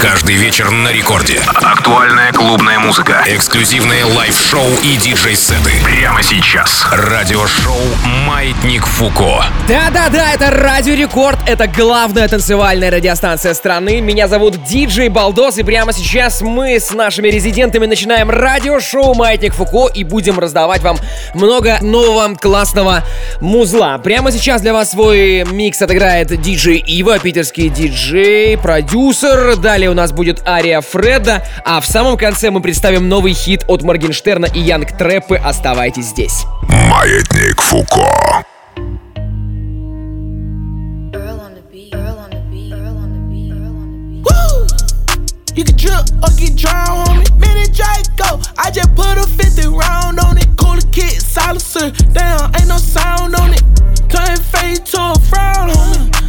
Каждый вечер на рекорде. Актуальная клубная музыка. Эксклюзивные лайв-шоу и диджей-сеты. Прямо сейчас. Радиошоу «Маятник Фуко». Да-да-да, это Радио Рекорд. Это главная танцевальная радиостанция страны. Меня зовут Диджей Балдос. И прямо сейчас мы с нашими резидентами начинаем радиошоу «Маятник Фуко» и будем раздавать вам много нового классного музла. Прямо сейчас для вас свой микс отыграет диджей Ива, питерский диджей, продюсер. Далее у нас будет Ария Фреда, а в самом конце мы представим новый хит от Моргенштерна и Янг Трэпы «Оставайтесь здесь». Маятник Фуко. You can drip or get drowned on it. Mini Draco, I just put a 50 round on it. Cooler kit, silencer, damn, ain't no sound on it. Turn fade to a frown. Oh,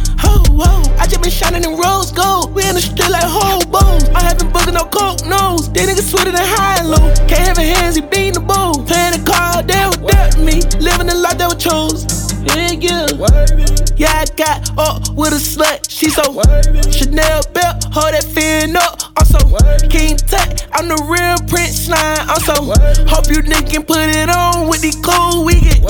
whoa, I just been shining in rose gold. We in the street like hobos. I haven't booked no coke nose. They niggas sweeter than high and low. Can't have a hands, he beating the bull. Playing the card, they were dead me. Living the life they were chose. Yeah, yeah. Yeah, I got up with a slut. She so Chanel belt, hold that fin up. I'm so King Tut. I'm the real Prince Slime. I'm so hope you niggas can put it on with the cool we get.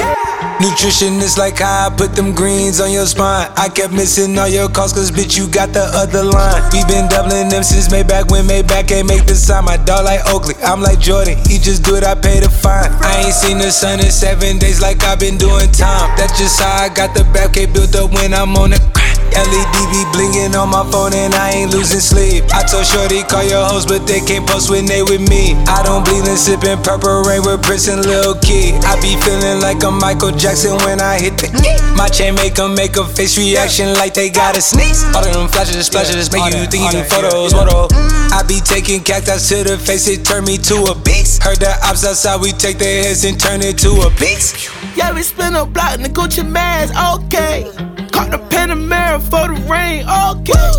Nutrition is like how I put them greens on your spine. I kept missing all your calls, cause bitch, you got the other line. We been doubling them since Maybach when Maybach ain't make the sign. My dog like Oakley, I'm like Jordan. He just do it, I pay the fine. I ain't seen the sun in seven days like I've been doing time. That's just how I got the back built up when I'm on the grind. LED be blinking on my phone and I ain't losing sleep. I told Shorty call your hoes, but they can't post when they with me. I don't bleed and sipping purple rain with Prince and Lil Key. I be feeling like a Michael Jackson when I hit the My chain make 'em make a face reaction like they got a sneeze. All of them flashes, and splashes make you think you photos, What photo. I be taking cactus to the face, it turn me to a beast. Heard the ops outside, we take their heads and turn it to a beast. Yeah, we spin a block in the Gucci mask, okay. Caught the Panamera for the rain, okay.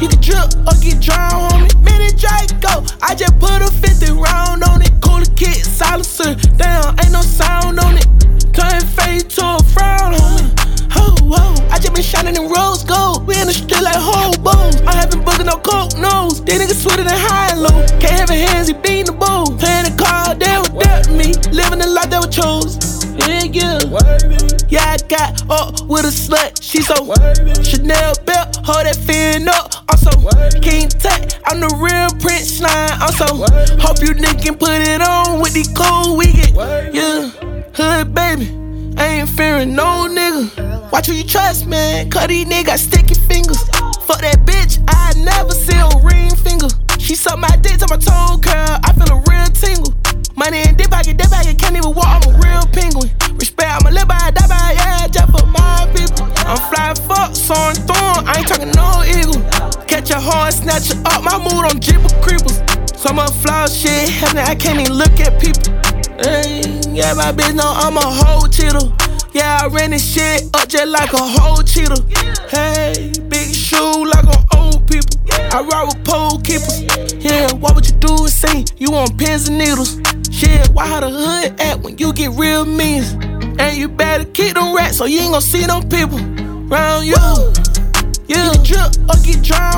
You can drip or get drowned me. Mini Draco, I just put a 50 round on it. Cooler kit, silencer, damn, ain't no sound on it. Turn fade to a frown me. Oh, whoa, I just been shining in rose gold. We in the street like hobos. I haven't booked no coke nose. They niggas sweeter than high and low. Can't have a hands, he beating the bull. Playing the card, they dead me. Living the life they were chose. Yeah, yeah. Yeah, I got up with a slut. She so Chanel belt, hold that fin up. I'm so King Tut. I'm the real Prince Slime. I'm so hope you niggas put it on with the cool we get. Yeah, hood baby. I ain't fearing no nigga. Watch who you trust, man. Cause these niggas got sticky fingers. Fuck that bitch, I never see a ring finger. She suck my dick to my toe curl. I feel a real tingle. Money in dip pocket, dip pocket, can't even walk. I'm a real penguin. Respect, I'ma live by, die by, yeah, just for my people. I'm flying fuck, soaring thorn. I ain't talking no eagle. Catch a horn, snatch it up. My mood on Jeep creepers. So much fly shit happening, I can't even look at people. Hey, yeah, my bitch know I'm a whole cheater. Yeah, I ran this shit up just like a whole cheater. Hey, big shoe like on old people. I ride with pole keepers. Yeah, what would you do is say you on pins and needles? Shit, why how the hood act when you get real mean? And you better keep them rats so you ain't gon' see them people round you. Yeah, drip or get drowned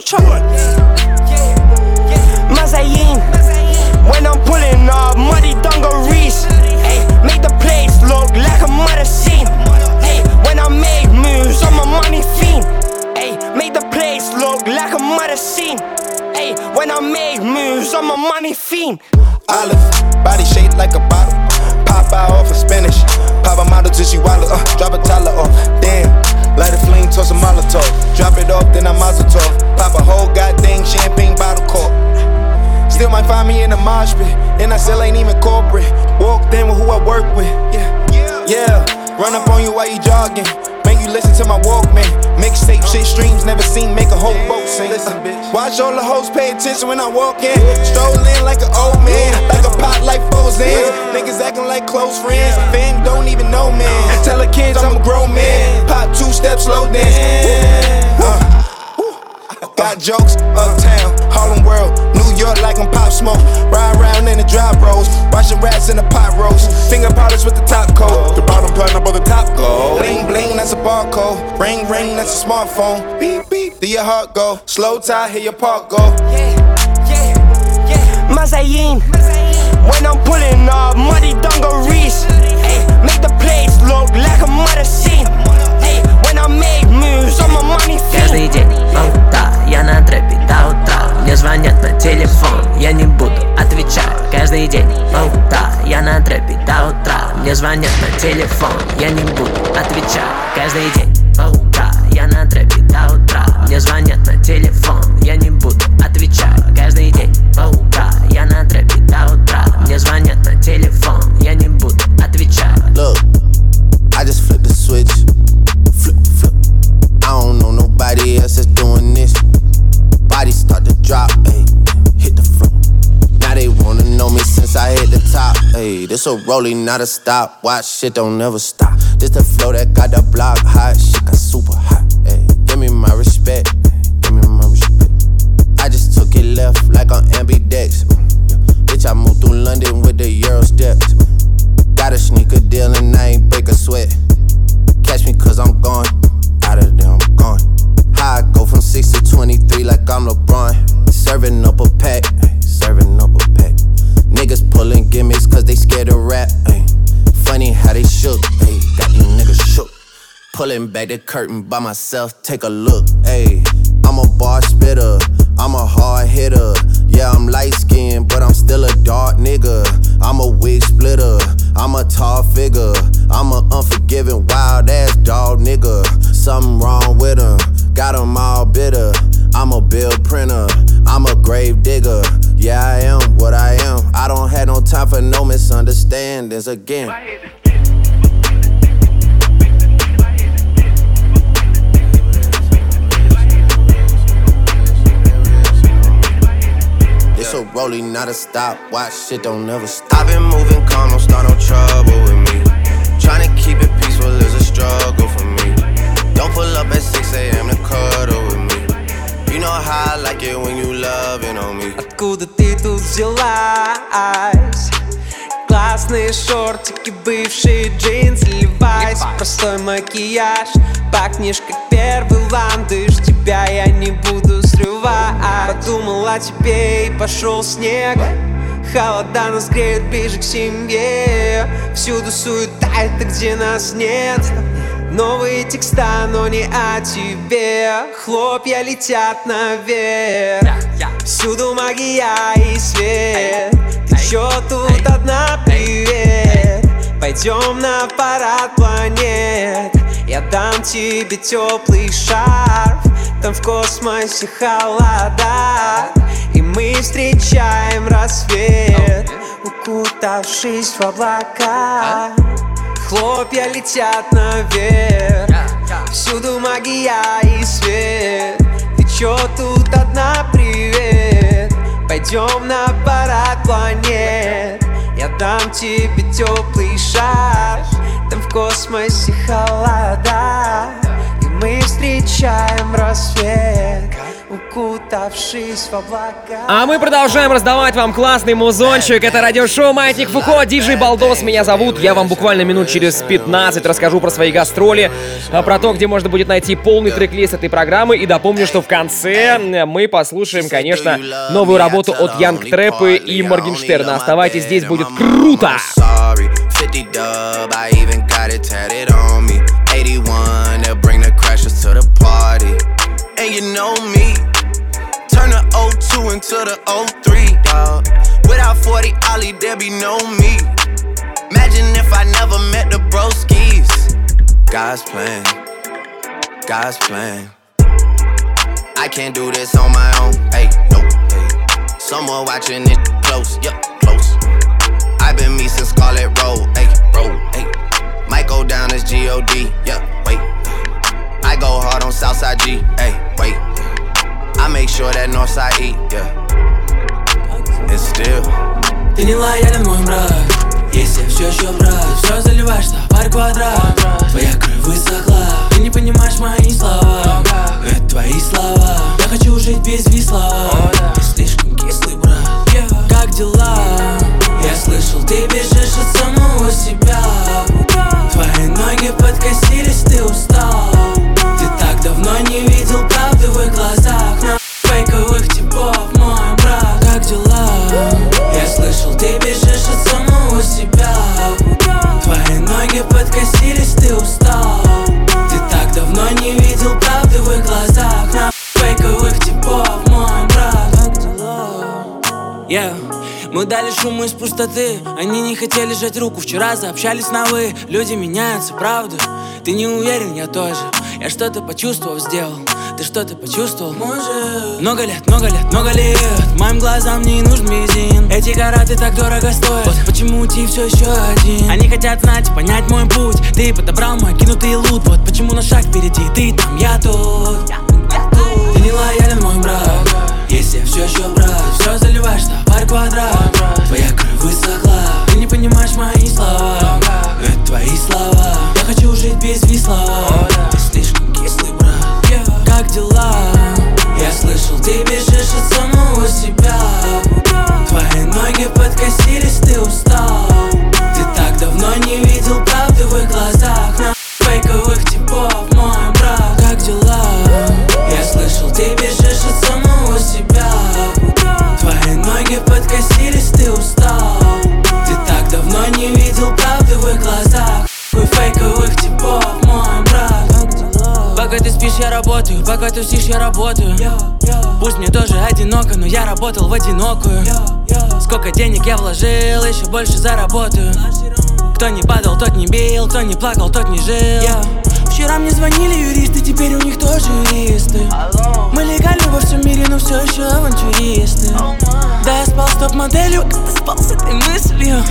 stone. Mazayin. When I'm pulling up, muddy dungarees. Ay, make the place look like a murder scene. Ay, when I make moves, I'm a money fiend. Ay, make the place look like a murder scene. Ay, when I make moves, I'm a money fiend. Olive, body shaped like a bottle. Pop out off of Spanish. Pop a model till she wallow. Uh, drop a toddler off. Damn. Light a flame, toss a Molotov. Drop it off, then I mazel tov. Pop a whole goddamn champagne bottle cork. Still might find me in a mosh pit, and I still ain't even corporate. Walked in with who I work with. Yeah, yeah. Run up on you while you jogging. Listen to my Walkman. Mixtape shit streams, never seen make a whole boat sing. Listen, bitch. Watch all the hoes pay attention when I walk in. Stroll in like an old man, like a pot like foes in. Niggas acting like close friends. Fam don't even know man. Tell the kids I'm a grown man. Pop two steps, slow dance. Uh. Got jokes, uptown, Harlem World, York like I'm pop smoke. Ride around in the drop rolls, watching rats in the pot roast. Finger polish with the top coat, the bottom platinum but the top gold. Bling bling, that's a barcode. Ring ring, that's a smartphone. Beep beep, do your heart go? Slow tie, hear your park go. Mazayin. When I'm pulling up, muddy dungarees. Ay, make the place look like a murder scene. Ay, when I make moves, I'm a money Каждый fiend. день, oh, да, я на трэпе до утра Мне звонят на телефон, я не буду отвечать. Каждый день, oh, да, я на трэпе до утра. Мне звонят на телефон, я не буду отвечать. Каждый день, oh, да, я на трэпе до утра. Мне звонят на телефон, я не буду отвечать. Каждый день, oh, да, я на трэпе до утра. Мне звонят на телефон, я не буду отвечать. Look, I just flipped the switch. Flip, flip. I don't know nobody else that's doing this. Body start to drop, ayy. Hit the floor. Now they wanna know me since I hit the top. Ayy, this a rolling, not a stop. Watch shit don't never stop. This the flow that got the block hot. Shit got super hot. Ayy, give me my respect. Give me my respect. I just took it left like on ambidex. Yeah. Bitch, I moved through London with the Euro steps. Got a sneaker deal and I ain't break a sweat. Catch me cause I'm gone. Out of there, I'm gone. I go from 6 to 23 like I'm LeBron. Serving up a pack, serving up a pack. Niggas pulling gimmicks cause they scared to rap. ay. Funny how they shook, ay, got these niggas shook. Pulling back the curtain by myself, take a look. Ayy, I'm a bar spitter, I'm a hard hitter. Yeah, I'm light skinned, but I'm still a dark nigga. I'm a wig splitter, I'm a tall figure. I'm a unforgiving, wild ass dog nigga. Something wrong with him, Got them all bitter. I'm a bill printer. I'm a grave digger. Yeah, I am what I am. I don't have no time for no misunderstandings again. It's a rolling, not a stop. Watch shit don't never stop. I've been moving calm, don't start no trouble with me. Trying to keep it peaceful is a struggle pull up at 6 a.m. to cuddle with me. You know how I like it when you loving on me. Откуда ты тут взялась? Классные шортики, бывшие джинсы, левайс Простой макияж, пахнешь как первый ландыш Тебя я не буду срывать Подумал о тебе и пошел снег Холода нас греют ближе к семье Всюду суета, это где нас нет Новые текста, но не о тебе. Хлопья летят наверх. Всюду магия и свет. Ты чё тут одна, привет. Пойдем на парад планет. Я дам тебе теплый шарф Там в космосе холода. И мы встречаем рассвет Укутавшись в облака Хлопья летят наверх. Всюду магия и свет. Ты чё тут одна, привет. Пойдем на парад планет Я дам тебе теплый шар. Там в космосе холода. И мы встречаем рассвет укутавшись в облака. А мы продолжаем раздавать вам классный музончик. Это радиошоу Маятник Фуко, диджей Балдос меня зовут. Я вам буквально минут через 15 расскажу про свои гастроли, а, про то, где можно будет найти полный трек-лист этой программы. И допомню, что в конце мы послушаем, конечно, новую работу от Янг Трэпы и Моргенштерна. Оставайтесь здесь, будет круто! 50 dub, I even got it tatted on me. 81, they'll bring the crashers to the party. And you know me, turn the 02 into the 03, dog. Without 40 Ollie, there be no me. Imagine if I never met the broskies. God's plan, God's plan. I can't do this on my own, hey, no, hey. Someone watching it close, yup, close. I've been me since Scarlet Road, hey, road, hey. Might go down as G-O-D, yeah, wait. I go hard on Southside G, hey, wait. I make sure that Northside E, yeah. And still. Ты не лоялен, мой брат Если я все еще брат Все заливаешь на парь квадрат Шуму из пустоты. Они не хотели жать руку. Вчера заобщались на вы Люди меняются, правда? Ты не уверен, я тоже. Я что-то почувствовал, сделал. Ты что-то почувствовал? Может. Много лет, много лет, много лет. Моим глазам не нужен бензин Эти караты так дорого стоят. Вот почему ты все еще один? Они хотят знать понять мой путь. Ты подобрал мой кинутый лут. Вот почему на шаг впереди. Ты там, я тут. Ты не лоялен, мой брат. Если я все еще брат Все заливаешь парь квадрат. Твоя кровь высохла. Ты не понимаешь мои слова. Это твои слова. Я хочу жить без висла Ты слишком кислый, брат. Как дела? Я слышал, ты бежишь от самого себя. Твои ноги подкосились, ты устал. Ты так давно не видел правды в их глазах подкосились, ты устал. Ты так давно не видел правды в их глазах. Хуй фейковых типов, мой брат. Пока ты спишь, я работаю. Пока ты спишь, я работаю. Пусть мне тоже одиноко, но я работал в одинокую. Сколько денег я вложил, еще больше заработаю. Кто не падал, тот не бил, кто не плакал, тот не жил Вчера мне звонили юристы, теперь у них тоже юристы Hello. Мы легали во всем мире, но все еще авантюристы. Oh Да я спал с топ-моделью, это спал с этой мыслью.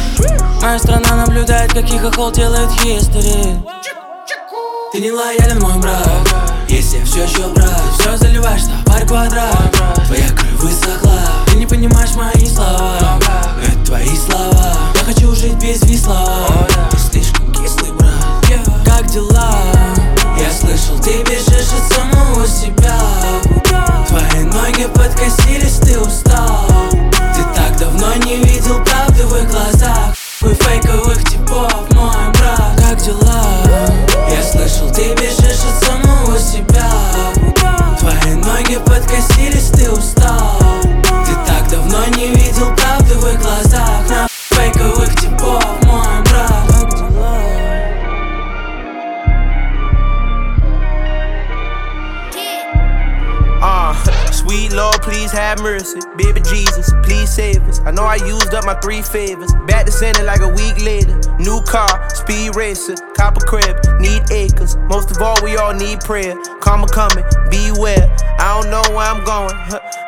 Моя страна наблюдает, как их охол делает history Ты не лоялен, мой брат, если все еще брат Все заливаешь на пар квадрат, твоя кровь высохла. Ты не понимаешь мои слова, это твои слова. Я хочу жить без висла, ты слишком кислый, брат. Как дела? Самого себя. Твои ноги подкосились, ты устал. Ты так давно не видел правды в их глазах. Хуй фейковых типов, мой брат Как дела? Я слышал, ты бежишь от самого себя. Твои ноги подкосились, ты устал. Ты так давно не видел Lord, please have mercy. Baby Jesus, please save us. I know I used up my three favors. Back to sending like a week later. New car, speed racer, copper crib, need acres. Most of all, we all need prayer. Karma coming, beware. I don't know where I'm going,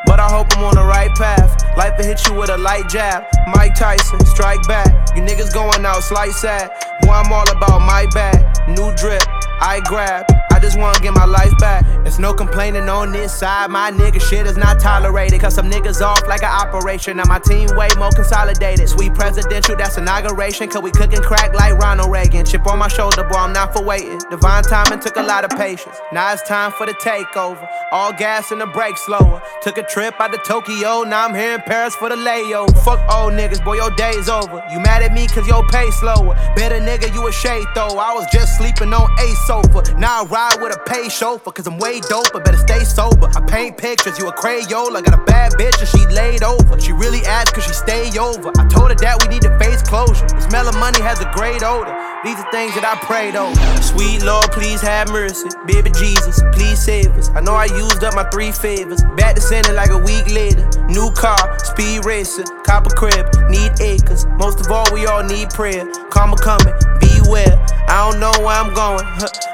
but I hope I'm on the right path. Life will hit you with a light jab. Mike Tyson, strike back. You niggas going out slight sad. Boy, I'm all about my bag. New drip, I grab. Just wanna get my life back. It's no complaining on this side. My nigga shit is not tolerated. Cause some niggas off like an operation. Now my team way more consolidated. Sweet presidential, that's inauguration. Cause we cooking crack like Ronald Reagan. Chip on my shoulder, boy, I'm not for waiting. Divine timing took a lot of patience. Now it's time for the takeover. All gas and the brake slower. Took a trip out to Tokyo, now I'm here in Paris for the layover. Fuck old niggas, boy, your day's over. You mad at me cause your pay slower. Better nigga, you a shade though. I was just sleeping on a sofa. Now I ride with a pay chauffeur cause I'm way doper. Better stay sober. I paint pictures, you a Crayola. Got a bad bitch and she laid over. She really asked cause she stay over. I told her that we need to face closure. The smell of money has a great odor. These are things that I prayed over. Sweet Lord, please have mercy. Baby Jesus, please save us. I know I used up my three favors. Back to sending like a week later. New car, speed racer, copper crib, need acres. Most of all, we all need prayer. Karma coming, beware. I don't know where I'm going,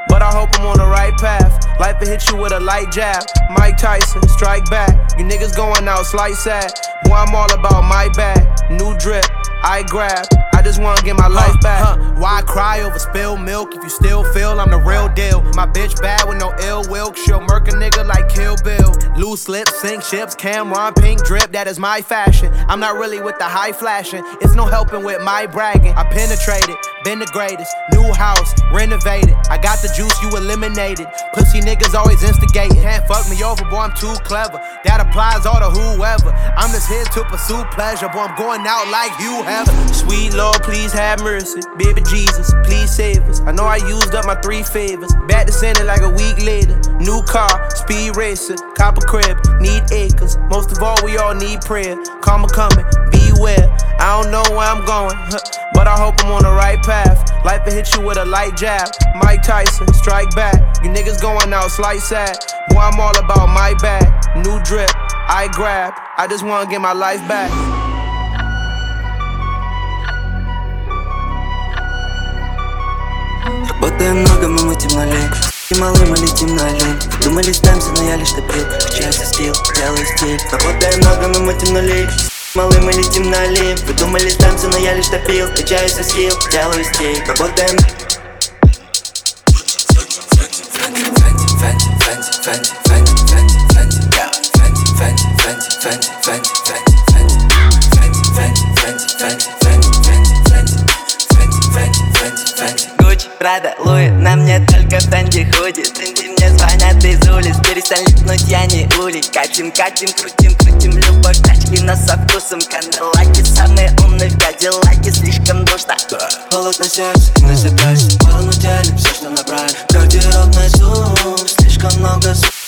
but I hope I'm on the right path. Life will hit you with a light jab. Mike Tyson, strike back. You niggas going out slight sad. Boy, I'm all about my bag. New drip, I grab. I just wanna get my life back. Huh. Why cry over spilled milk if you still feel I'm the real deal? My bitch bad with no ill will. She'll murk a nigga like Kill Bill. Loose lips, sink ships, Cam'ron, pink drip. That is my fashion. I'm not really with the high flashing. It's no helping with my bragging. I penetrated, been the greatest. New house, renovated. I got the juice, you eliminated. Pussy niggas always instigating. Can't fuck me over, boy, I'm too clever. That applies all to whoever. I'm just here to pursue pleasure, boy, I'm going out like you have. Sweet Lord, please have mercy. Baby Jesus, please save us. I know I used up my three favors. Back to sending like a week later. New car, speed racer, copper crib, need acres. Most of all, we all need prayer. Karma coming, beware. I don't know where I'm going, but I hope I'm on the right path. Life will hit you with a light jab. Mike Tyson, strike back. You niggas going out slight sad. Boy, I'm all about my bag. New drip, I grab. I just wanna get my life back. Работаем много, мы мутим на лень И малы мы летим на лень Думали сдамся, но я лишь топил Включается стил, делаю стиль Работаем много, мы мутим на лень Малы мы летим на лифт Вы думали станцию, но я лишь топил. Качаюсь со сил, делаю стиль. Работаем. Гуч, Прада, Луи, на мне только Фенди худи мне звонят из улиц, перестань липнуть, я не улей. Катим, катим, крутим, крутим, любовь, тачки, но со вкусом Кандалаки, самые умные в Кадиллаке, слишком душно. Холод на сердце, на на теле, все, что направь Гардероб на зум, слишком много с***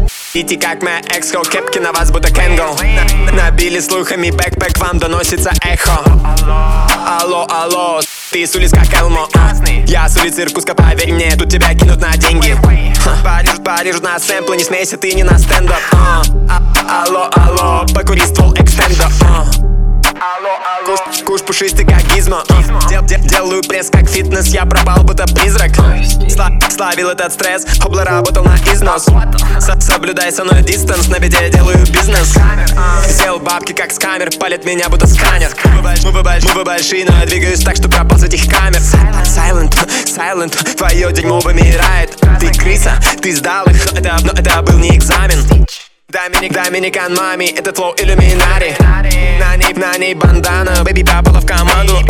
Идти как моя экс кепки на вас будто Кенгл Набили слухами бэкпэк, вам доносится эхо Алло, алло, ты с улиц как Элмо Я с улицы Иркутска, поверь мне, тут тебя кинут на деньги. Париж, Париж на сэмплы, не смейся, ты не на стендап. А. А, Алло, алло, покури ствол а. Куш, куш пушистый как гизмо. Дел, дел, Делаю пресс как фитнес. Я пропал будто призрак. Сла, Славил этот стресс. Хобла работал на износ. С, Соблюдай со мной дистанс. На беде делаю бизнес. Сделал бабки как с камер Палит меня будто сканер. Мы вы, мы вы большие, но я двигаюсь так, что пропал с этих камер. Silent, silent Твое дерьмо вымирает. Ты крыса, ты сдал их. Это, но это был не экзамен Доминик, Доминикан, мами, это флоу иллюминари. На ней, на ней бандана, бэби попала в команду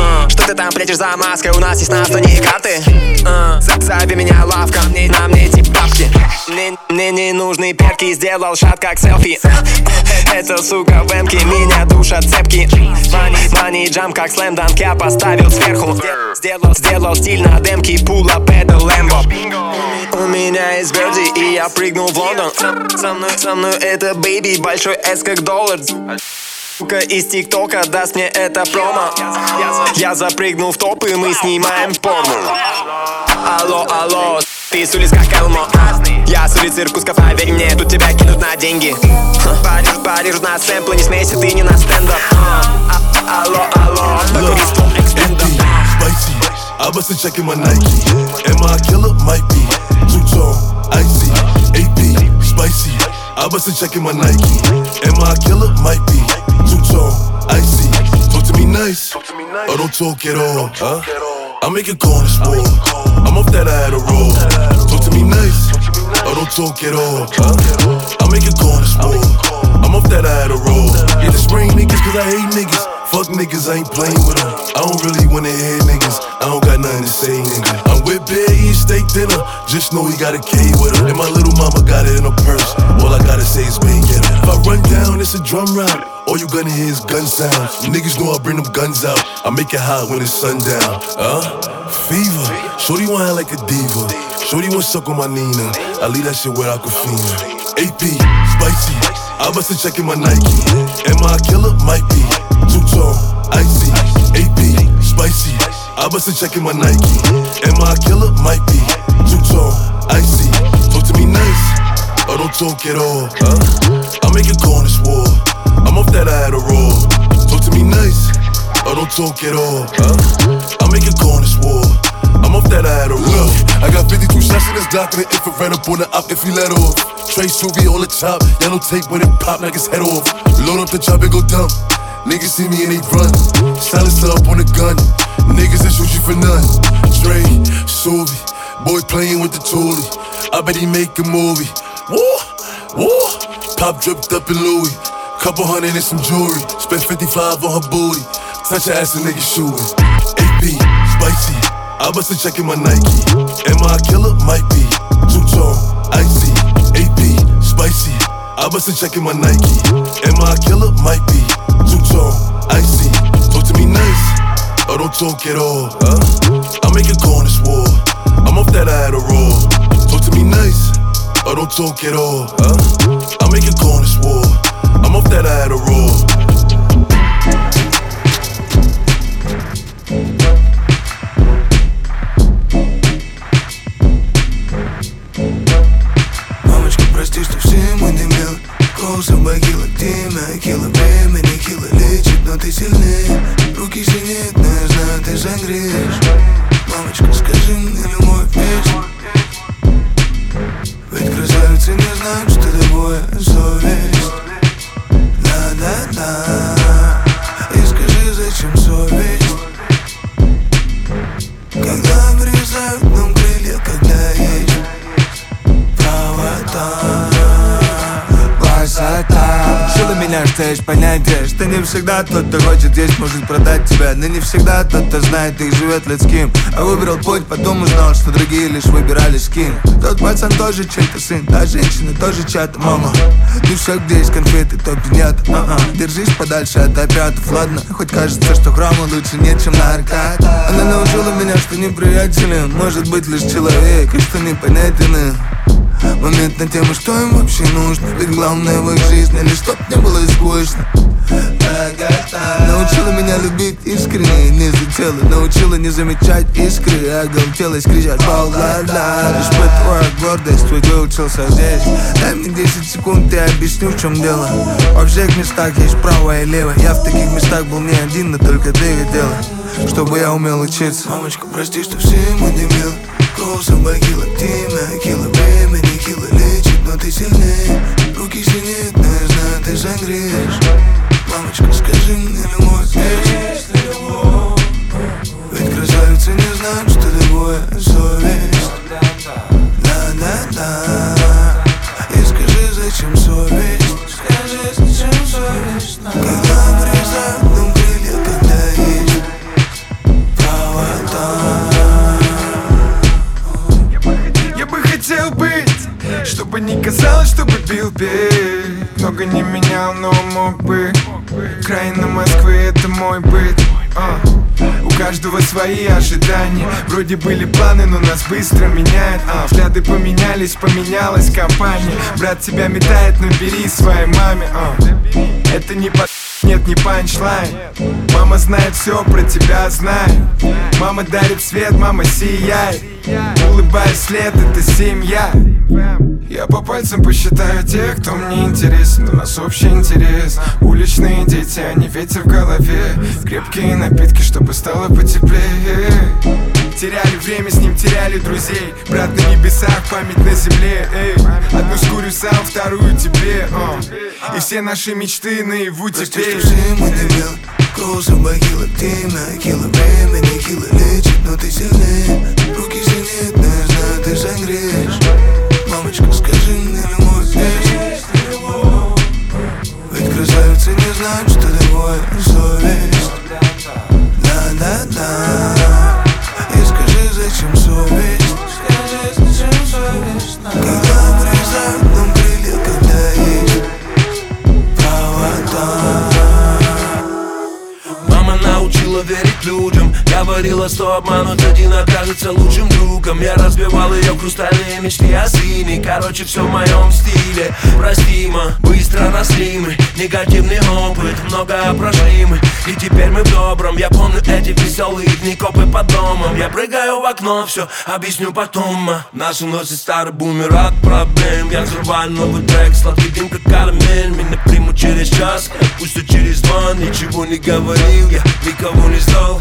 uh, Что ты там прячешь за маской, у нас есть на не карты. Uh, Зови меня лавка, мне, на мне эти бабки. Мне, мне не нужны перки, сделал шат как селфи. Эта сука в эмке, меня душат цепки. Мани, мани, джам как слэм данк, я поставил сверху. Сделал, сделал стиль на демке, пула педал лэмбо У меня есть берди, и я прыгнул в Лондон. Со мной, со мной это бэйби, большой S как доллар Сука из ТикТока даст мне это промо. Я запрыгнул в топ и мы снимаем порно. Алло, алло, ты с улиц как Элмо Я с улицы Иркутска, поверь мне, тут тебя кинут на деньги. Париж, Париж на сэмплы, не смейся, ты не на стендап. Алло, алло, покури ствол экстендом Spicy, I bust a check in my Nike. Am I a killer? Might be. Two-tone, icy, AP, spicy I bust a check in my Nike. Am I a killer? Might be Two-tone, icy Talk to me nice Or don't talk at all, huh? I make a corner sport. I'm off that I had a roll Talk to me nice Or don't talk at all, huh? I make a corner sport. I'm off that I had a roll Yeah, the spring niggas cause I hate niggas Fuck niggas, I ain't playing with them. I don't really wanna hear niggas. I don't got nothing to say, nigga. I'm with Bear eating steak dinner. Just know he got a K with her. And my little mama got it in her purse. All I gotta say is bang it. If I run down, it's a drum round. All you gonna hear is gun sounds. Niggas know I bring them guns out. I make it hot when it's sundown. Huh? Fever. Shorty wanna like a diva. Shorty wanna suck on my Nina. I leave that shit where I can feel AP, spicy. I bust a check in my Nike. Am I a killer? Might be. Two-tone, icy, AP, spicy. I bust a check in my Nike. Am I a killer? Might be. Two-tone, icy. Talk to me nice, or don't talk at all. Huh? I make a corner war. I'm off that I had a roll. Talk to me nice, or don't talk at all. Huh? I make a corner war. I'm off that I had a roll. I got 52 shots in this Glock and the infrared up on the op if he let off. Trey Suvi on the top, yellow tape when it pop, knock his head off. Load up the chop and go dumb. Niggas see me and they run. Silence up on the gun. Niggas that shoot you for none. Trey Suvi, boy playing with the toolie. I bet he make a movie. Woo, woo. Pop dripped up in Louis. Couple hundred and some jewelry. Spent 55 on her booty. Touch her ass and nigga shooting. AP, spicy. I bust a check in my Nike. Am I a killer? Might be. Two-tone, icy, AP, spicy. I bust a check in my Nike. Am I a killer? Might be. Two-tone, icy. Talk to me nice, or don't talk at all. Huh? I make a corner war. I'm off that I had a roll. Talk to me nice, or don't talk at all. Huh? I make a corner war. I'm off that I красавицы не знают, что есть понятие Что не всегда тот, кто хочет есть, может продать тебя. Но не всегда тот, кто знает и живет людским А выбрал путь, потом узнал, что другие лишь выбирали скин Тот пацан тоже чей-то сын, та женщина тоже чья-то мама. Не все, где есть конфеты, то пинят а Держись подальше от опятов, ладно Хоть кажется, что храма лучше нет, чем на аркад. Она научила меня, что неприятелен Может быть лишь человек, и что непонятен Момент на тему, что им вообще нужно? Ведь главное в их жизни лишь чтоб не было скучно. Научила меня любить искренне Не за тело Научила не замечать искры Оголтелось кричать бал-ла-ла Лишь твоя гордость, твой выучился здесь. Дай мне 10 секунд, я объясню, в чем дело. Во всех местах есть правое и левое Я в таких местах был не один, но только ты видела Чтобы я умел учиться. Мамочка, прости, что все не мил Голосом богила, ты кило ты сильнее Руки синеют, но я знаю, ты согреешь. Мамочка, скажи мне любовь здесь Ведь красавицы не знают, что такое казалось, чтобы бил бей Много не менял, но мог бы. Краина Москвы это мой быт. А. У каждого свои ожидания. Вроде были планы, но нас быстро меняет. А. Взгляды поменялись, поменялась компания. Брат тебя метает, набери своей маме. А. Это не по... Нет, не панчлайн. Мама знает все про тебя, знаю Мама дарит свет, мама сияет. Улыбаясь след, это семья я по пальцам посчитаю тех, кто мне интересен. У нас общий интерес. Уличные дети, а не ветер в голове. Крепкие напитки, чтобы стало потеплее. Теряли время, с ним теряли друзей. Брат на небесах, память на земле. Эй. Одну скурю сам, вторую тебе э. И все наши мечты наяву теперь. не бил Голосом богила темно Кило. Времени, кило лечит, но ты сильнее. Руки синеют, но я знаю, ты Мамочка, скажи мне любовь Ведь красавицы не знают, что такое совесть. Да-да-да. И скажи, зачем совесть? Когда врезают нам крылья, когда есть Мама научила верить людям Говорила, что обмануть один окажется лучшим другом. Я разбивал ее хрустальные мечты о сыне. Короче, все в моем стиле. Простимо, быстро росли мы. Негативный опыт, много прошли мы И теперь мы в добром. Я помню эти веселые дни, копы под домом. Я прыгаю в окно, все объясню потом. Нас уносит старый бумер от проблем. Я взрываю новый трек, сладкий дым как карамель Меня примут через час, пусть через два. Ничего не говорил, я никого не ждал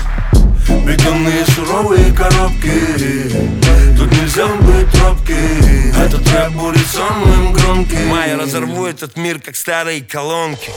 Бетонные суровые коробки. Тут нельзя быть робким Этот рэп будет самым громким. Майя разорву этот мир, как старые колонки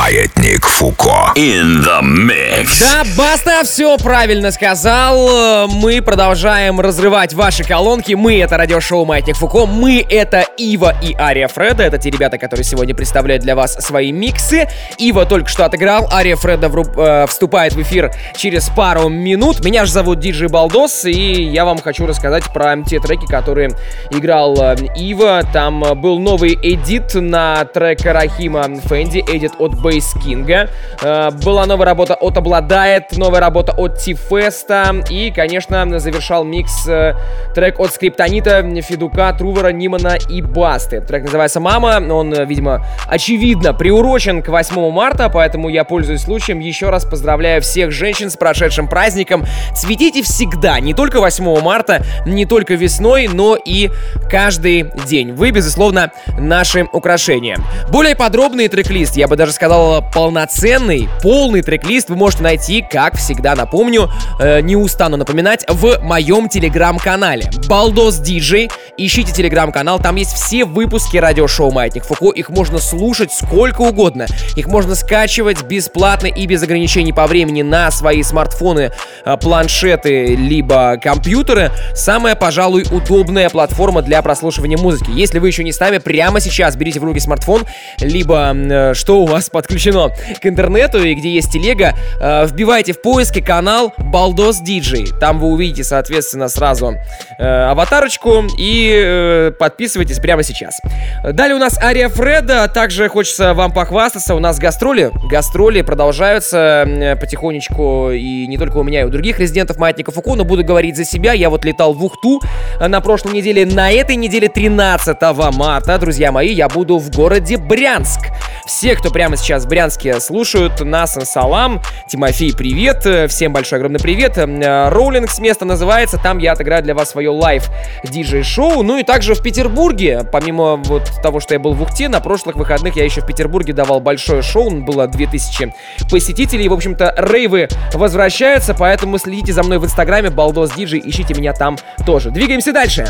Маятник Фуко. In the mix. Да, Баста все правильно сказал. Мы продолжаем разрывать ваши колонки. Мы — это радиошоу Маятник Фуко. Мы — это Ива и Ария Фреда. Это те ребята, которые сегодня представляют для вас свои миксы. Ива только что отыграл. Ария Фреда вруб, э, вступает в эфир через пару минут. Меня же зовут Диджей Балдос, и я вам хочу рассказать про те треки, которые играл э, Ива. Там был новый эдит на трек Рахима Фэнди, эдит от Бейс Кинга. Э, была новая работа от Обладает, новая работа от Тифеста. И, конечно, завершал микс э, трек от Скриптонита, Федука, Трувера, Нимана и Басты. Трек называется «Мама». Он, э, видимо, очевидно приурочен к 8 марта, поэтому я пользуюсь случаем. Еще раз поздравляю всех женщин с прошедшим праздником. Цветите всегда, не только 8 марта, не только весной, но и каждый день. Вы, безусловно, наши украшения. Более подробный трек-лист, я бы даже сказал, полноценный, полный трек-лист вы можете найти, как всегда, напомню, э, не устану напоминать, в моем телеграм-канале. Балдос Диджей. Ищите телеграм-канал, там есть все выпуски радиошоу Маятник Фуко. Их можно слушать сколько угодно. Их можно скачивать бесплатно и без ограничений по времени на свои смартфоны, э, планшеты, либо компьютеры. Самая, пожалуй, удобная платформа для прослушивания музыки. Если вы еще не с нами, прямо сейчас берите в руки смартфон, либо э, что у вас подключено к интернету и где есть телега, э, вбивайте в поиске канал Балдос Диджей. Там вы увидите, соответственно, сразу э, аватарочку и э, подписывайтесь прямо сейчас. Далее у нас Ария Фреда. Также хочется вам похвастаться. У нас гастроли. Гастроли продолжаются потихонечку и не только у меня, и у других резидентов Маятника Фуко, но буду говорить за себя. Я вот летал в Ухту э, на прошлой неделе. На этой неделе 13 марта, друзья мои, я буду в городе Брянск. Все, кто прямо сейчас в Брянске слушают нас, салам. Тимофей, привет. Всем большой огромный привет. Роулинг с места называется. Там я отыграю для вас свое лайв диджей-шоу. Ну и также в Петербурге, помимо вот того, что я был в Ухте, на прошлых выходных я еще в Петербурге давал большое шоу. Было 2000 посетителей. В общем-то, рейвы возвращаются, поэтому следите за мной в инстаграме Балдос Диджей, ищите меня там тоже. Двигаемся дальше.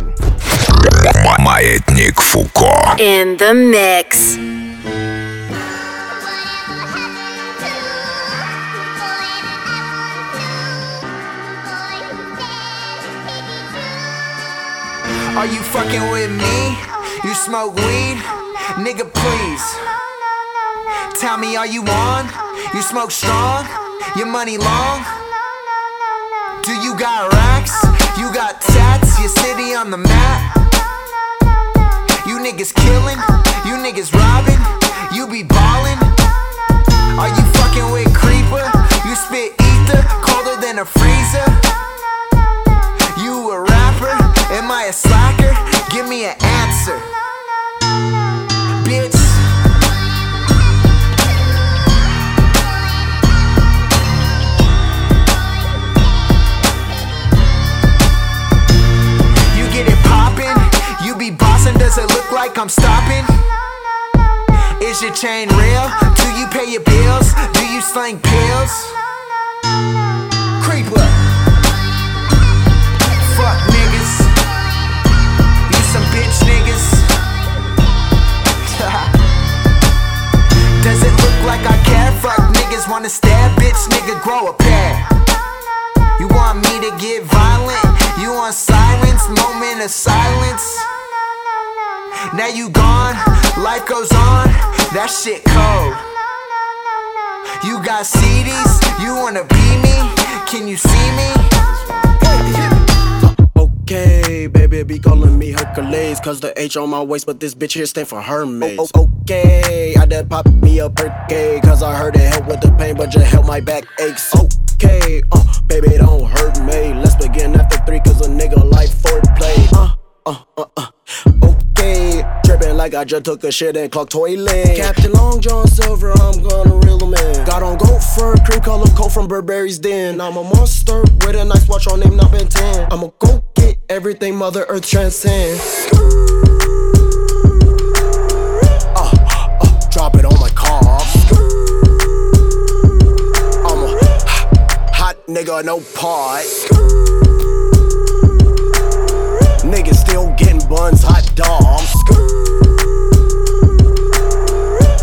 Маятник Фуко. In the mix. Are you fucking with me? You smoke weed? Nigga, please. Tell me, are you on? You smoke strong? Your money long? Do you got racks? You got tats? Your city on the map? You niggas killing? You niggas robbing? You be ballin'? Are you fucking with Kreepa? You spit ether colder than a freezer? You a rapper? Am I a slacker? Give me an answer. Bitch. You get it poppin', you be bossin', does it look like I'm stopping? Is your chain real? Do you pay your bills? Do you slang pills? Kreepa. Fuck get violent? You want silence? Moment of silence? Now you gone, life goes on, that shit cold. You got CDs, you wanna be me? Can you see me? Baby, be calling me Hercules. Cause the H on my waist, but this bitch here stand for Hermes. Oh, oh, okay, I done pop me a perky. Cause I heard it help with the pain, but just help my back aches. Okay, uh, baby, don't hurt me. Let's begin after three, cause a nigga like foreplay. Uh, uh, uh, uh. Okay, tripping like I just took a shit and clocked toilet. Captain Long John Silver, I'm gonna reel him in. Got on goat fur, cream color coat from Burberry's Den. I'm a monster with a nice watch on name, not Ben 10. I'ma go get everything Mother Earth transcends. Uh, uh, drop it on my car. I'm a hot nigga, no part. Still getting buns, hot dogs.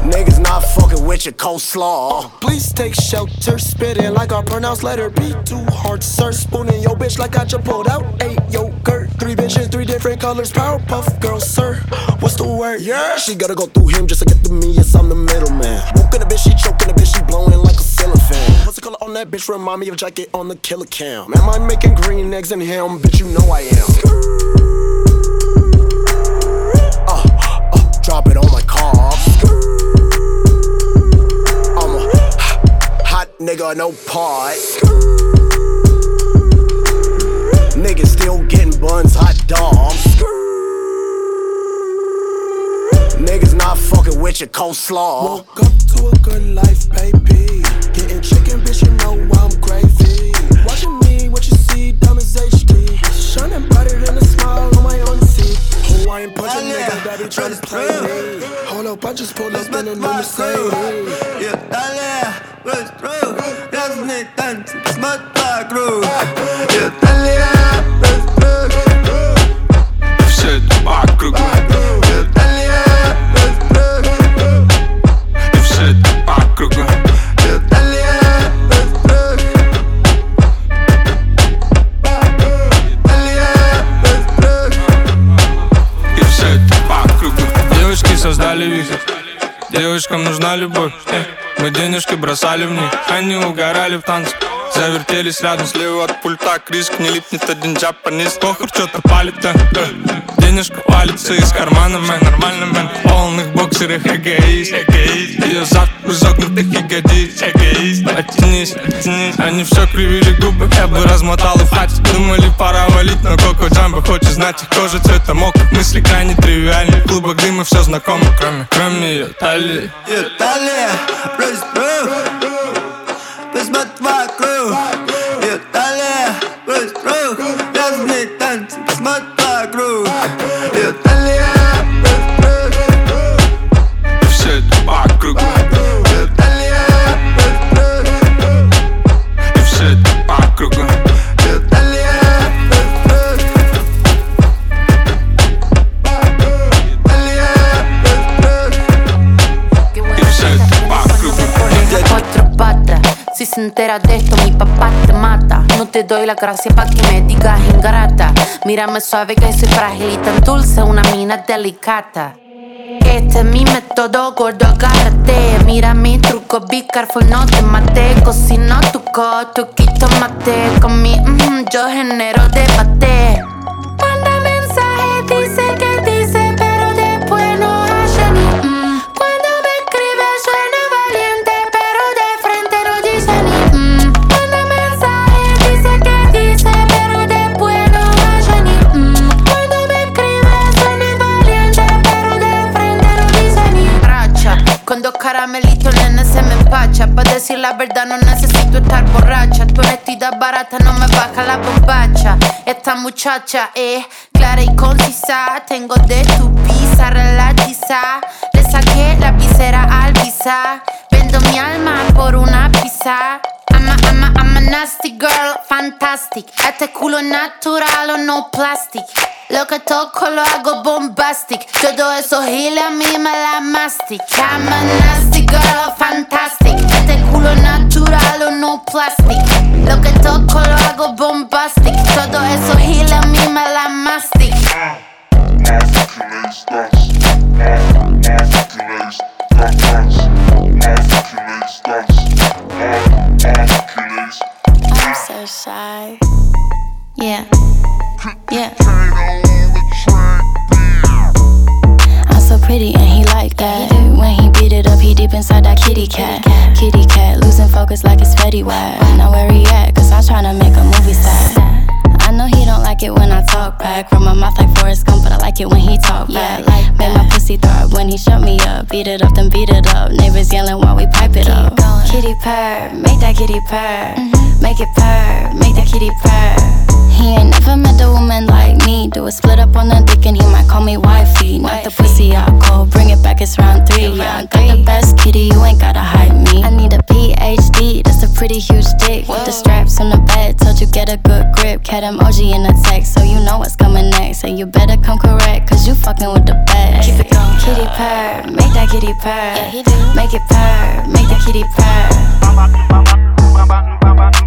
Niggas not fucking with your coleslaw. please take shelter, spitting like I pronounce letter B. Too hard, sir. Spooning your bitch like I just pulled out eight yogurt. Three bitches, three different colors. Powerpuff girl, sir. What's the word? Yeah. She gotta go through him just to get to me. Yes, I'm the middleman. Woken a bitch, she choking a bitch, she blowing like a ceiling fan. What's the color on that bitch? Remind me of jacket on the killer cam. Am I making green eggs and ham? Bitch, you know I am. Drop it on my car. I'm a hot nigga, no part. Niggas still getting buns, hot dogs. Niggas not fucking with your coleslaw. Woke up to a good life, baby. Getting chicken, bitch, you know I'm Hawaiian punch a nigga that be tryna play me. Hold up, I just pulled up in a new Mercedes. Yeah, dale, pues true. Ya es ni tan smart la cruz. Yeah, dale, pues true. Все это по Девочкам нужна любовь. Мы денежки бросали в них Они угорали в танцах Завертелись рядом. Слева от пульта Криск не липнет один джапанист. Похур что-то палит, да, да. Денежка валится из кармана, мэн. Нормально, мэн. Полных боксерах эгоист, эгоист. Ее зад в изогнутых ягодиц Эгоист, оттянись, оттянись. Они все кривили губы, я бы размотал и хватит Думали пора валить, но Коко Джамбо хочет знать их кожа цвета мок Мысли крайне тривиальны, клубок дыма все знакомо Кроме, кроме ее талии. Ее талия, плюс Whoa. Si se entera de esto mi papá te mata. No te doy la gracia pa' que me digas ingrata. Mírame suave que soy frágil y tan dulce, una mina delicata. Este es mi método, gordo, agárrate. Mira mi truco, be careful, no te mate. Cocino tu co, truquito mate. Con mi mm, yo genero debate empacha Pa' decir la verdad no necesito estar borracha. Tu honestidad barata no me baja la bombacha. Esta muchacha es clara y concisa. Tengo de tu pizza relatiza. Le saqué la visera al visa. Vendo mi alma por una pizza nasty girl, fantastic. Este culo natural o no plastic. Lo que toco lo hago bombastic. Todo eso giles a mí me la mastic. I'm a nasty girl, fantastic. Este culo natural o no plastic. Lo que toco lo hago bombastic. Todo eso giles a mí me la mastic so shy. Yeah. Yeah. I'm so pretty and he like that. When he beat it up, he deep inside that kitty cat. Kitty cat, losing focus like it's Fetty Wap. Now where he at? Cause I'm tryna make a movie set. I know he don't like it when I talk back. From my mouth like Forrest Gump, but I like it when he talk back. Make my pussy throb when he shut me up. Beat it up, then beat it up. Neighbors yelling while we pipe it up. Kitty purr, make that kitty purr. Make it purr, make that kitty purr. He ain't never met a woman like me. Do a split up on the dick and he might call me wifey. Knock the pussy out cold, bring it back, it's round three. Yeah, I got the best kitty, you ain't gotta hide me. I need a PhD, that's a pretty huge dick. With the straps on the bed, told you get a good grip. Cat emoji in the text, so you know what's coming next. And you better come correct, cause you fucking with the best. Keep it going. Kitty purr, make that kitty purr. Yeah, he do. Make it purr, make that kitty purr.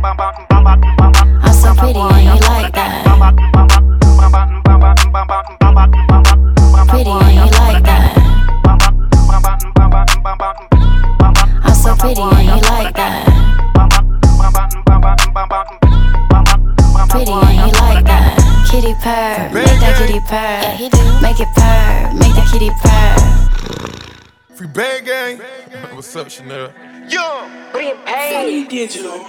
I'm so pretty and you like that. Pretty and you like that. I'm so pretty and you like that. Pretty and you like that. Kitty purr, make that kitty purr. Make it purr, make that kitty purr. Free bang gang. What's up, Chanel? Yo, free Hey. digital.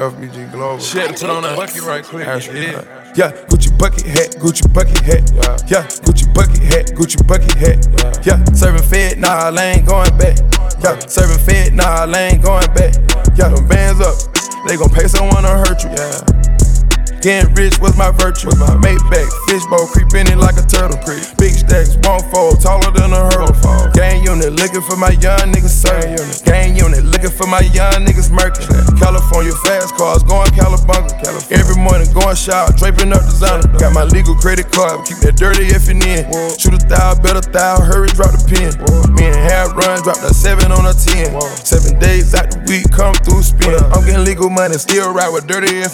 FBG Global. Shit, put on that bucket right quick. Yeah. Yeah, Gucci bucket hat, Gucci bucket hat. Yeah, Gucci bucket hat, Gucci bucket hat. Yeah, serving fed, nah, I ain't going back. Yeah, serving fed, nah, I ain't going back. Yeah, them bands up, they gon' pay someone to hurt you. Yeah. Getting rich was my virtue. Was my Maybach, fishbowl, creeping in like a turtle. Creep. Big stacks, won't fold, taller than a hurdle. Gang unit, looking for my young niggas serving. Gang unit, looking for my young niggas murking. California fast cars, going Calabunga. Every morning, going shower, draping up designer. Got my legal credit card, keep that dirty if in. Shoot a thou, better thou, hurry, drop the pin. Me and half run, drop that seven on a ten. Seven days out the week, come through spin. I'm getting legal money, still ride with dirty in.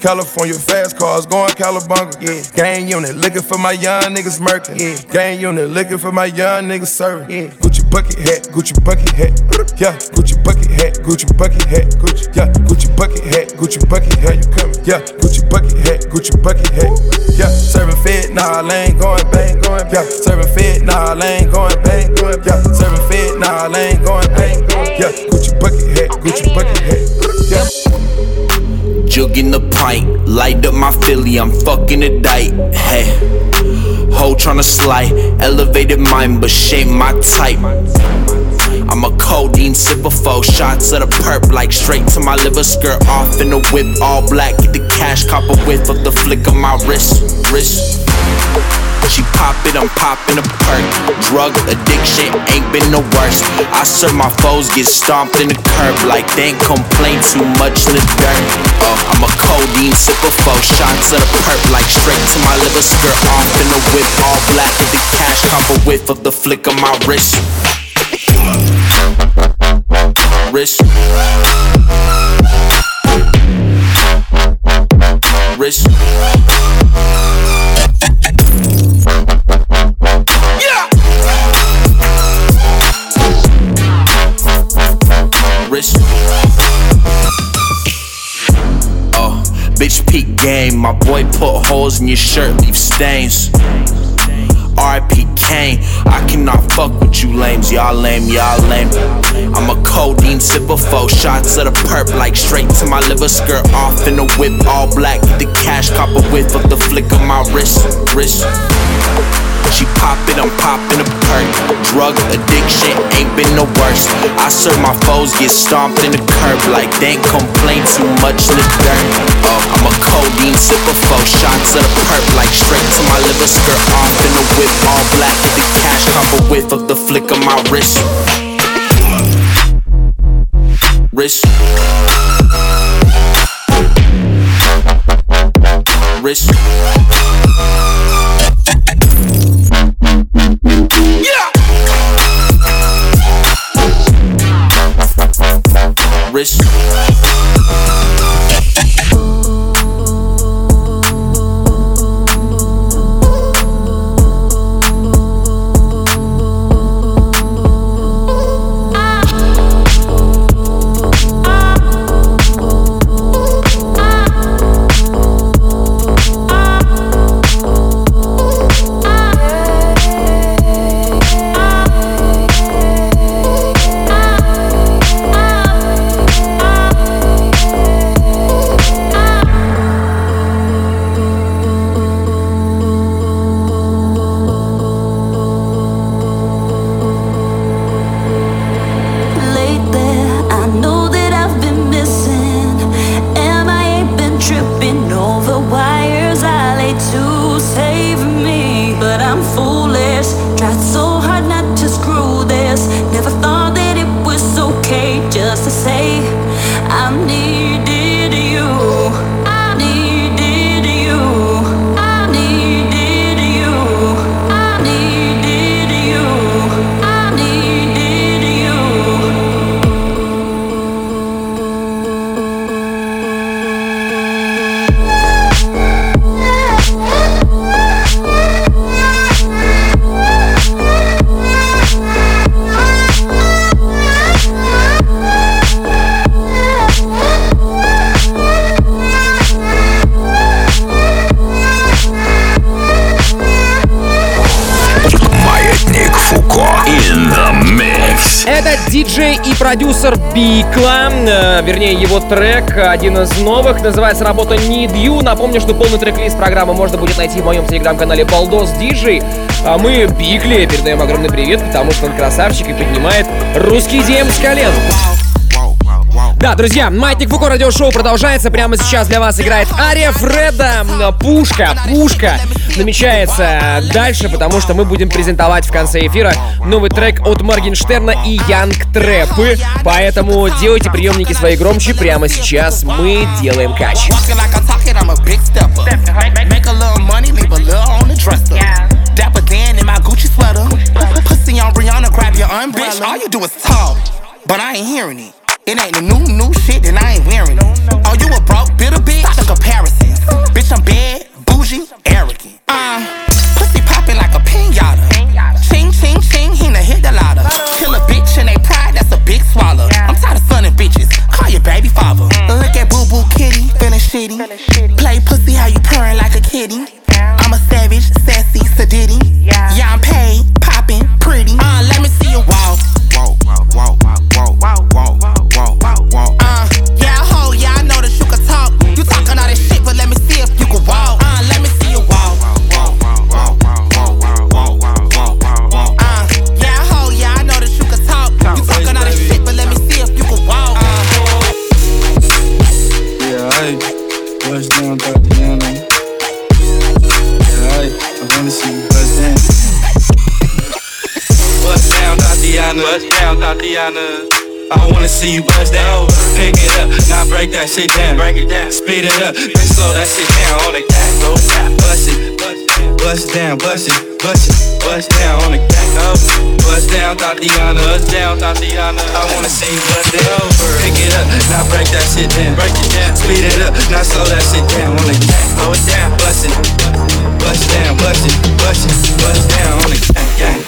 California fast cars, going Calabunga. Yeah. Gang unit, looking for my young niggas murking. Yeah. Gang unit, looking for my young niggas serving. Yeah. Gucci bucket hat, Gucci bucket hat. Yeah, Gucci bucket hat, Gucci bucket hat, Gucci. Yeah, Gucci bucket hat, Gucci bucket hat. You coming? Yeah, Gucci bucket hat, Gucci bucket hat. Yeah, serving fed, nah, I ain't going bang, going. Yeah, serving fed, nah, I ain't going bang, going. Yeah, serving fed, nah, I ain't going bang. Yeah, Gucci bucket hat, Gucci bucket hat. Yeah. Jug in the pint, light up my Philly, I'm fucking a date. Hey, hoe tryna slide, elevated mind, but shape my type. I'm a codeine sipper, four shots of the perp, like straight to my liver, skirt off in the whip, all black. Get the cash, cop a whiff of the flick of my wrist, wrist. She pop it, I'm popping a perk. Drug addiction ain't been the worst. I serve my foes, get stomped in the curb like they ain't complain too much in the dirt. Uh, I'm a codeine sipper, four shots of the perp like straight to my liver, skirt off in the whip, all black. Get the cash, copper whiff of the flick of my wrist. Wrist. Wrist. Wrist. Oh, bitch, peak game. My boy put holes in your shirt, leave stains. RIP Kane, I cannot fuck with you lames, y'all lame, y'all lame. I'm a codeine sipper, four shots of the perp, like straight to my liver, skirt off in a whip, all black. Get The cash copper whiff of the flick of my wrist, wrist. She pop it, I'm poppin' a perk. Drug addiction ain't been the worst. I serve my foes, get stomped in the curb like they complain too much in the dirt. Uh, I'm a codeine sipper, four shots of the perp, like straight to my liver, skirt off in the whip, all black. with the cash, copper whiff of the flick of my wrist. Wrist. Wrist. Wrist. Продюсер Бикла, э, вернее его трек, один из новых, называется работа Need You. Напомню, что полный трек-лист программы можно будет найти в моем телеграм-канале Балдос Диджей. А мы Бикле передаем огромный привет, потому что он красавчик и поднимает русский дем с колен. Да, друзья, Маятник Фуко радиошоу продолжается. Прямо сейчас для вас играет Ария Фреда. Пушка, пушка намечается дальше, потому что мы будем презентовать в конце эфира новый трек от Моргенштерна и Янг Трэпы. Поэтому делайте приемники свои громче. Прямо сейчас мы делаем кач. Pussy on Brianna, grab your umbrella. Bitch, all you do is talk, but I ain't hearing it. It ain't the new, new shit, that I ain't wearing. Oh, you a broke, bitter bitch? Stop the comparison. bitch, I'm bad, bougie, arrogant. Uh, pussy popping like a pinata. Ching, ching, ching, he done hit the lotta. Kill a bitch in they pride, that's a big swallow. I'm tired of sunning bitches, call your baby father. Look at boo boo kitty, feeling shitty. Play pussy, how you purring like a kitty. Break that shit down. Break it down, speed it up, then slow that shit down on the cat. Bust it, bust it down, bust it, bust it, bust down on the cat. Bust down, Thotiana. Bust down, Thotiana. I wanna see you bust it over. Pick it up, now break that shit down. Break it down, speed it up, now slow that shit down on the cat. Slow it down, bust it, bust down, bust it, bust it, bust down on the cat.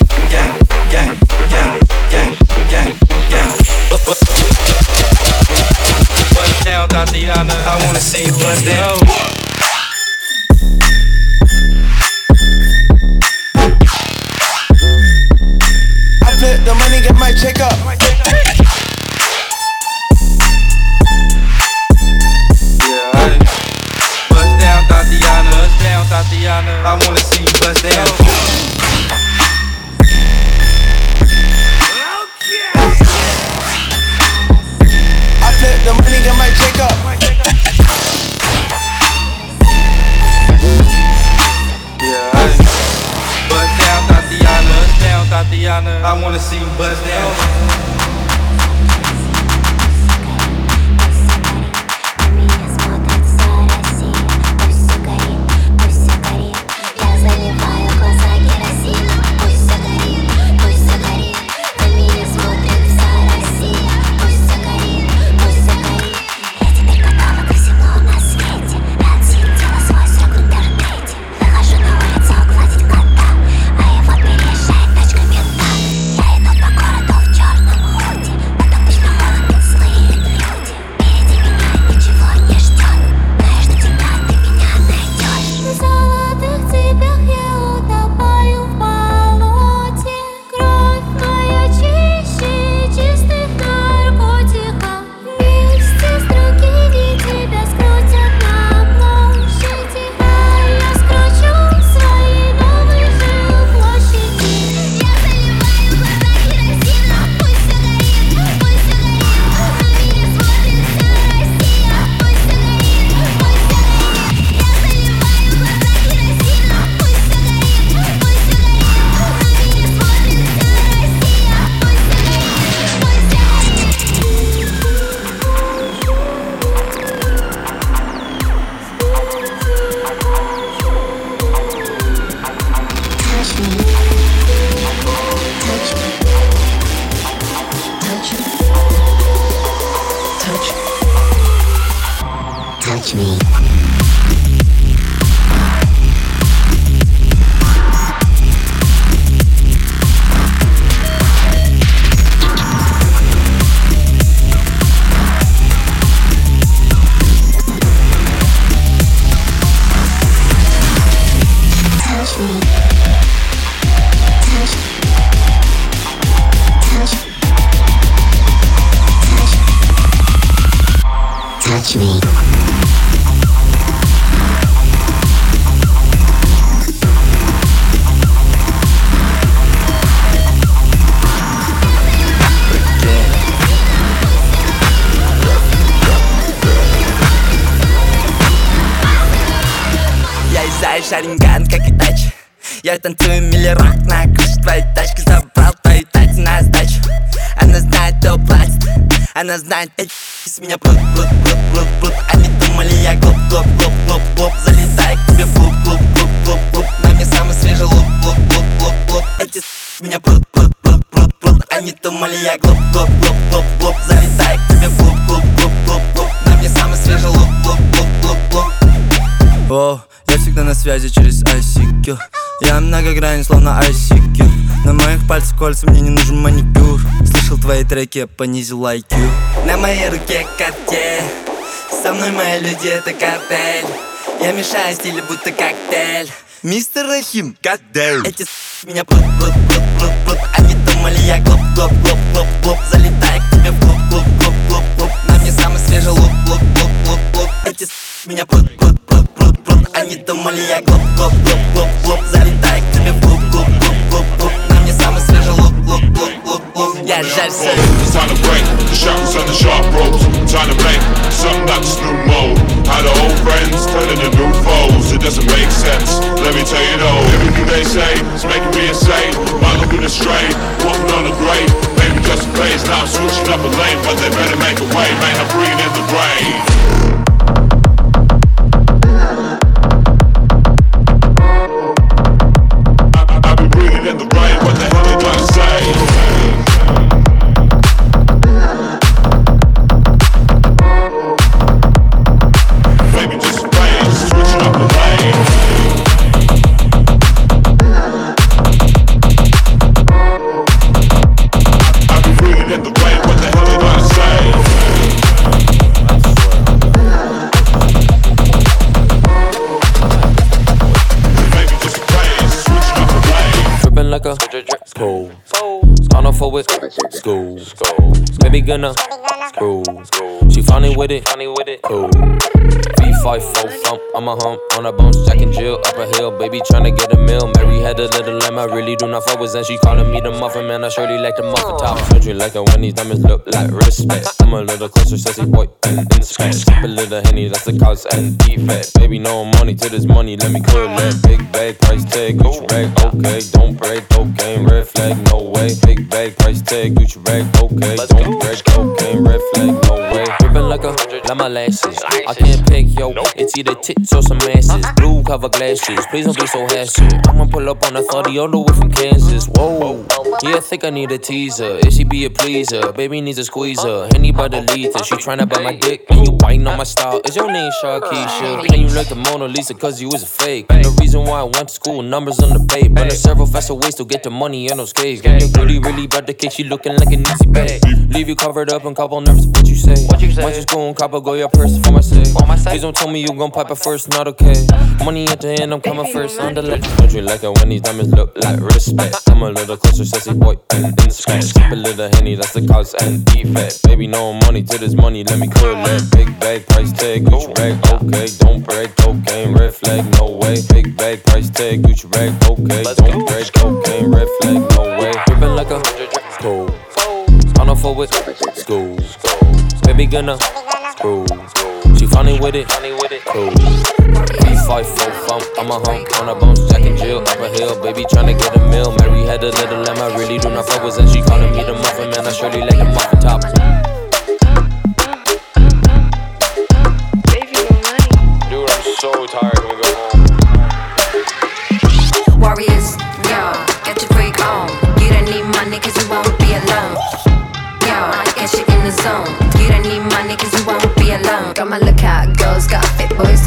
I wanna see you bust down. never seen buzz down. Я из Шаринган, как и тач Я танцую миллирок на крыше твоей тачки Забрал твою тать на сдачу. Она знает, кто платит Она знает, эти с меня плут, плут, плут, плут, плут Они думали, я глуп, глуп, глуп, глуп, глуп Залезай к тебе в клуб, клуб, клуб, клуб, На мне самый свежий лук, лук, лук, лук, лук Эти с меня плут, плут, плут, плут, плут Они думали, я глуп, глуп, глуп, глуп, глуп Залезай к тебе в клуб, клуб, клуб, клуб На мне самый свежий лук, лук, лук, лук, лук О, я всегда на связи через ICQ Я многогранен, словно ICQ На моих пальцах кольца, мне не нужен маникюр Слышал твои треки, я понизил IQ На моей руке карте Со мной мои люди это картель Я мешаю стиле будто коктейль. Мистер Рахим, goddamn Эти с*** меня плут, плут, плут, плут, плут Они думали я глуп, глуп, глуп, глуп, глуп. Залетаю к тебе в клуб, клуб, клуб, клуб, клуб На мне самый свежий лук, лук, лук, лук, лук. Эти с*** меня плут, плут, плут, плут, плут Они думали я глуп, глуп, глуп, глуп, глуп. Залетаю к тебе в клуб, Yeah, that's it. It's time to break. The shackles on the sharp ropes. Time to make something that's new mode. Had the old friends turning to new foes. It doesn't make sense. Let me tell you though, everything they say is making me insane. Might look in straight, walking on the grave. Maybe just a phase. Now I'm switching up a lane, but they better make a way. Man, I'm bringing in the rain. Gonna screw. She funny with it. Cool. V5 full thump. I'm a hump on a bones. Jack and Jill up a hill. Baby tryna get a meal. Mary had a little lamb. I really do not fuck with. And she calling me the muffin man. I surely like the muffin top. Surgery like it when these diamonds look like respect. I'm a little closer, sassy boy. And inspect. Sip a little henny. That's the cause and defect. Baby, no money to this money. Let me that big bag. Price tag. Gucci rag. Okay. Don't break. Cocaine. Red flag. No way. Big bag. Price tag. Gucci rag. Okay. Don't break. Cocaine. Red flag. No way. Drippin' like a hundred, like my lashes. I can't pick yo. It's either tits or some asses. Blue cover glasses. Please don't be so hasty. I'ma pull up on a 30 all the way from Kansas. Whoa. Yeah, I think I need a teaser. If she be a pleaser, baby needs a squeezer. Anybody lethal. She tryna buy my dick. And you biting on my style. Is your name Sharkeisha? And you like the Mona Lisa cause you was a fake. And the reason why I went to school, numbers on the page. But there's several faster ways to get the money on those skates. Get your booty really about the cake. She looking like an easy bag. Leave you covered up and couple nerves. What you say? What you say? Might just go and cop a go your purse for my sake. Please don't tell me you gon' pop it first. Not okay. Money at the end, I'm coming first. On the. Don't you like it when these diamonds look like respect? I'm a little closer, sassy boy. And inspect. Skip a little henny, that's the cause and defect. Baby, no money to this money. Let me clear that big bag price tag. Gucci rag, okay. Don't break cocaine, red flag, no way. Big bag price tag. Gucci rag, okay. Don't break cocaine, red flag, no way. Drippin' like a school. Start off for it. School. Baby gonna screw. She funny with it. Cool. V5 full thump. I'm a hunk on a bones. Jack and Jill up a hill. Baby tryna get a meal. Mary had a little lamb. I really do not fuck with. And she calling me the muffin man. I surely like the muffin top. Dude, I'm so tired. Can we go home? Warriors, yo, get your freak on. You don't need money cause you won't be alone. Yo, get you in the zone. Got my lookout, girls got fit boys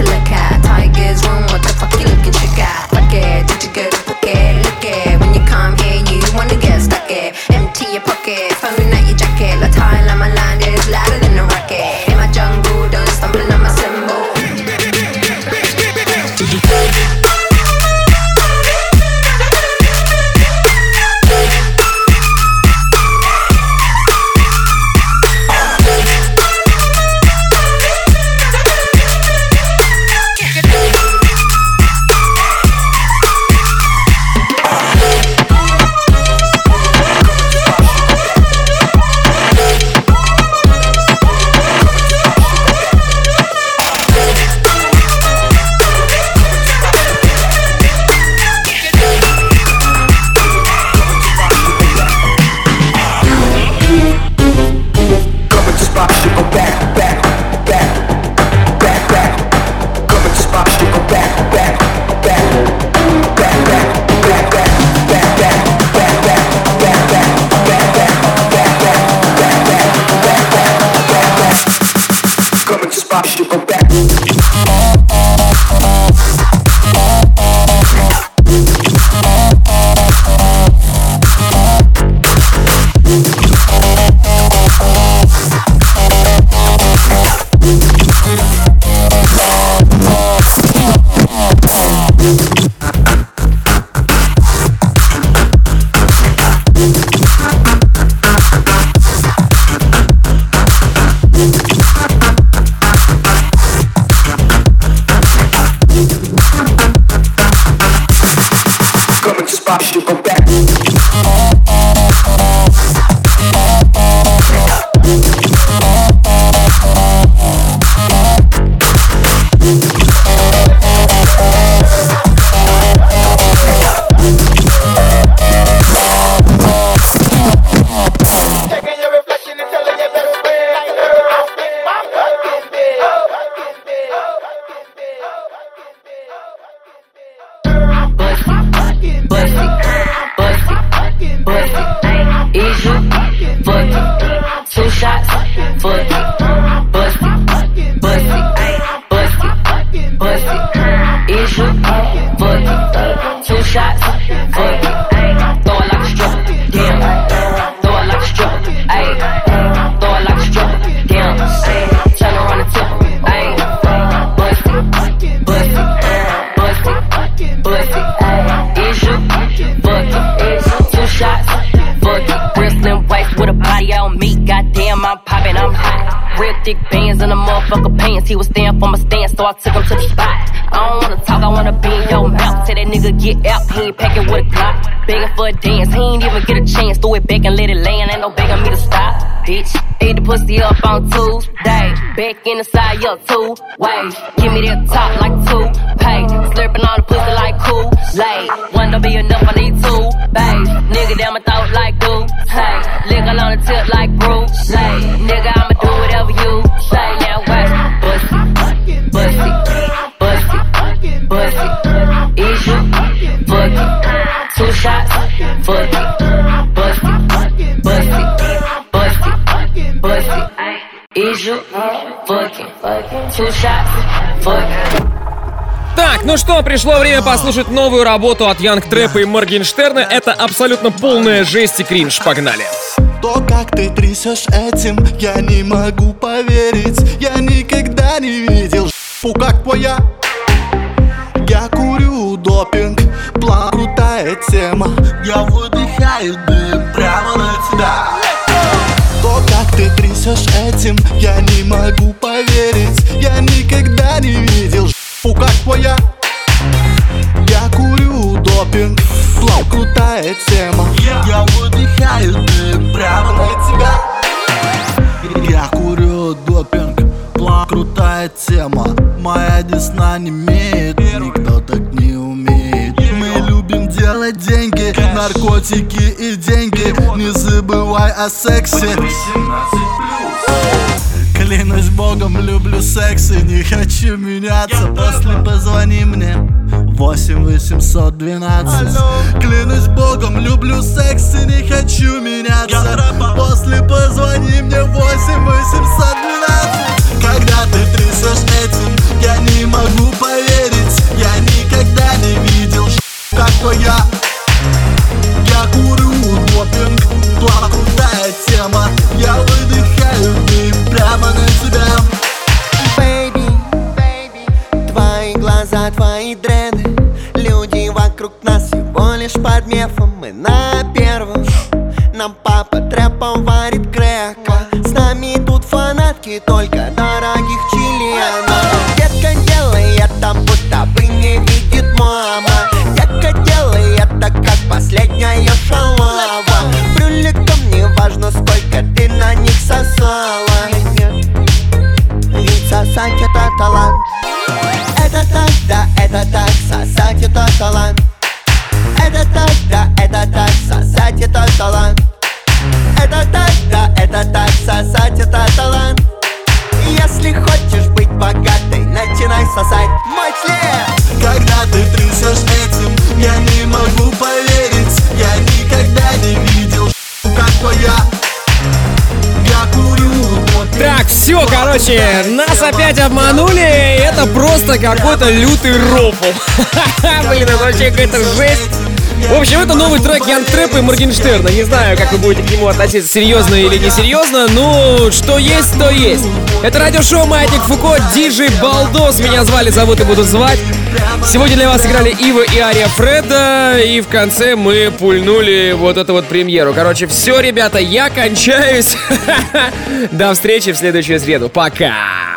fuck you. Cause he was staying for my stand, so I took him to the spot. I don't wanna talk, I wanna be in your mouth. Tell that nigga get out, he ain't packing with a clock. Begging for a dance, he ain't even get a chance. Throw it back and let it land, ain't no begging me to stop. Bitch, eat the pussy up on Tuesday. Back in the side, yo, two way. Give me that top like two pay. Slurping all the pussy like cool lay. One don't be enough, I need two, bay. Nigga, damn, my throat like goo. Hey, lick on the tip like Bruce. Hey, nigga, I'ma do whatever you Так, ну что, пришло время послушать новую работу от Янг Трэпа и Моргенштерна. Это абсолютно полная жесть и кринж. Погнали. То, как ты трясешь этим, я не могу поверить. Я никогда не видел шпу, как твоя крутая тема. Я выдыхаю дым прямо на тебя. То, как ты трясешь этим, я не могу поверить. Я никогда не видел шпу, как твоя. Я курю допинг, план крутая тема. Я выдыхаю дым прямо на тебя. Я курю допинг, план крутая тема. Моя десна не имеет, никто так делать деньги, наркотики и деньги. Не забывай о сексе. Клянусь богом, люблю секс и не хочу меняться. После позвони мне. 8 812 Клянусь богом, люблю секс и не хочу меняться. После позвони мне 8 короче, нас опять обманули. Это просто какой-то лютый рофл. Блин, это вообще какая-то жесть. В общем, это новый трек Ян Трэпа и Моргенштерна. Не знаю, как вы будете к нему относиться, серьезно или несерьезно. Ну, что есть, то есть. Это радиошоу Маятник Фуко, диджей Балдос. Меня звали, зовут и буду звать. Сегодня для вас играли Ива и Ария Фреда. И в конце мы пульнули вот эту вот премьеру. Короче, все, ребята, я кончаюсь. До встречи в следующую среду. Пока.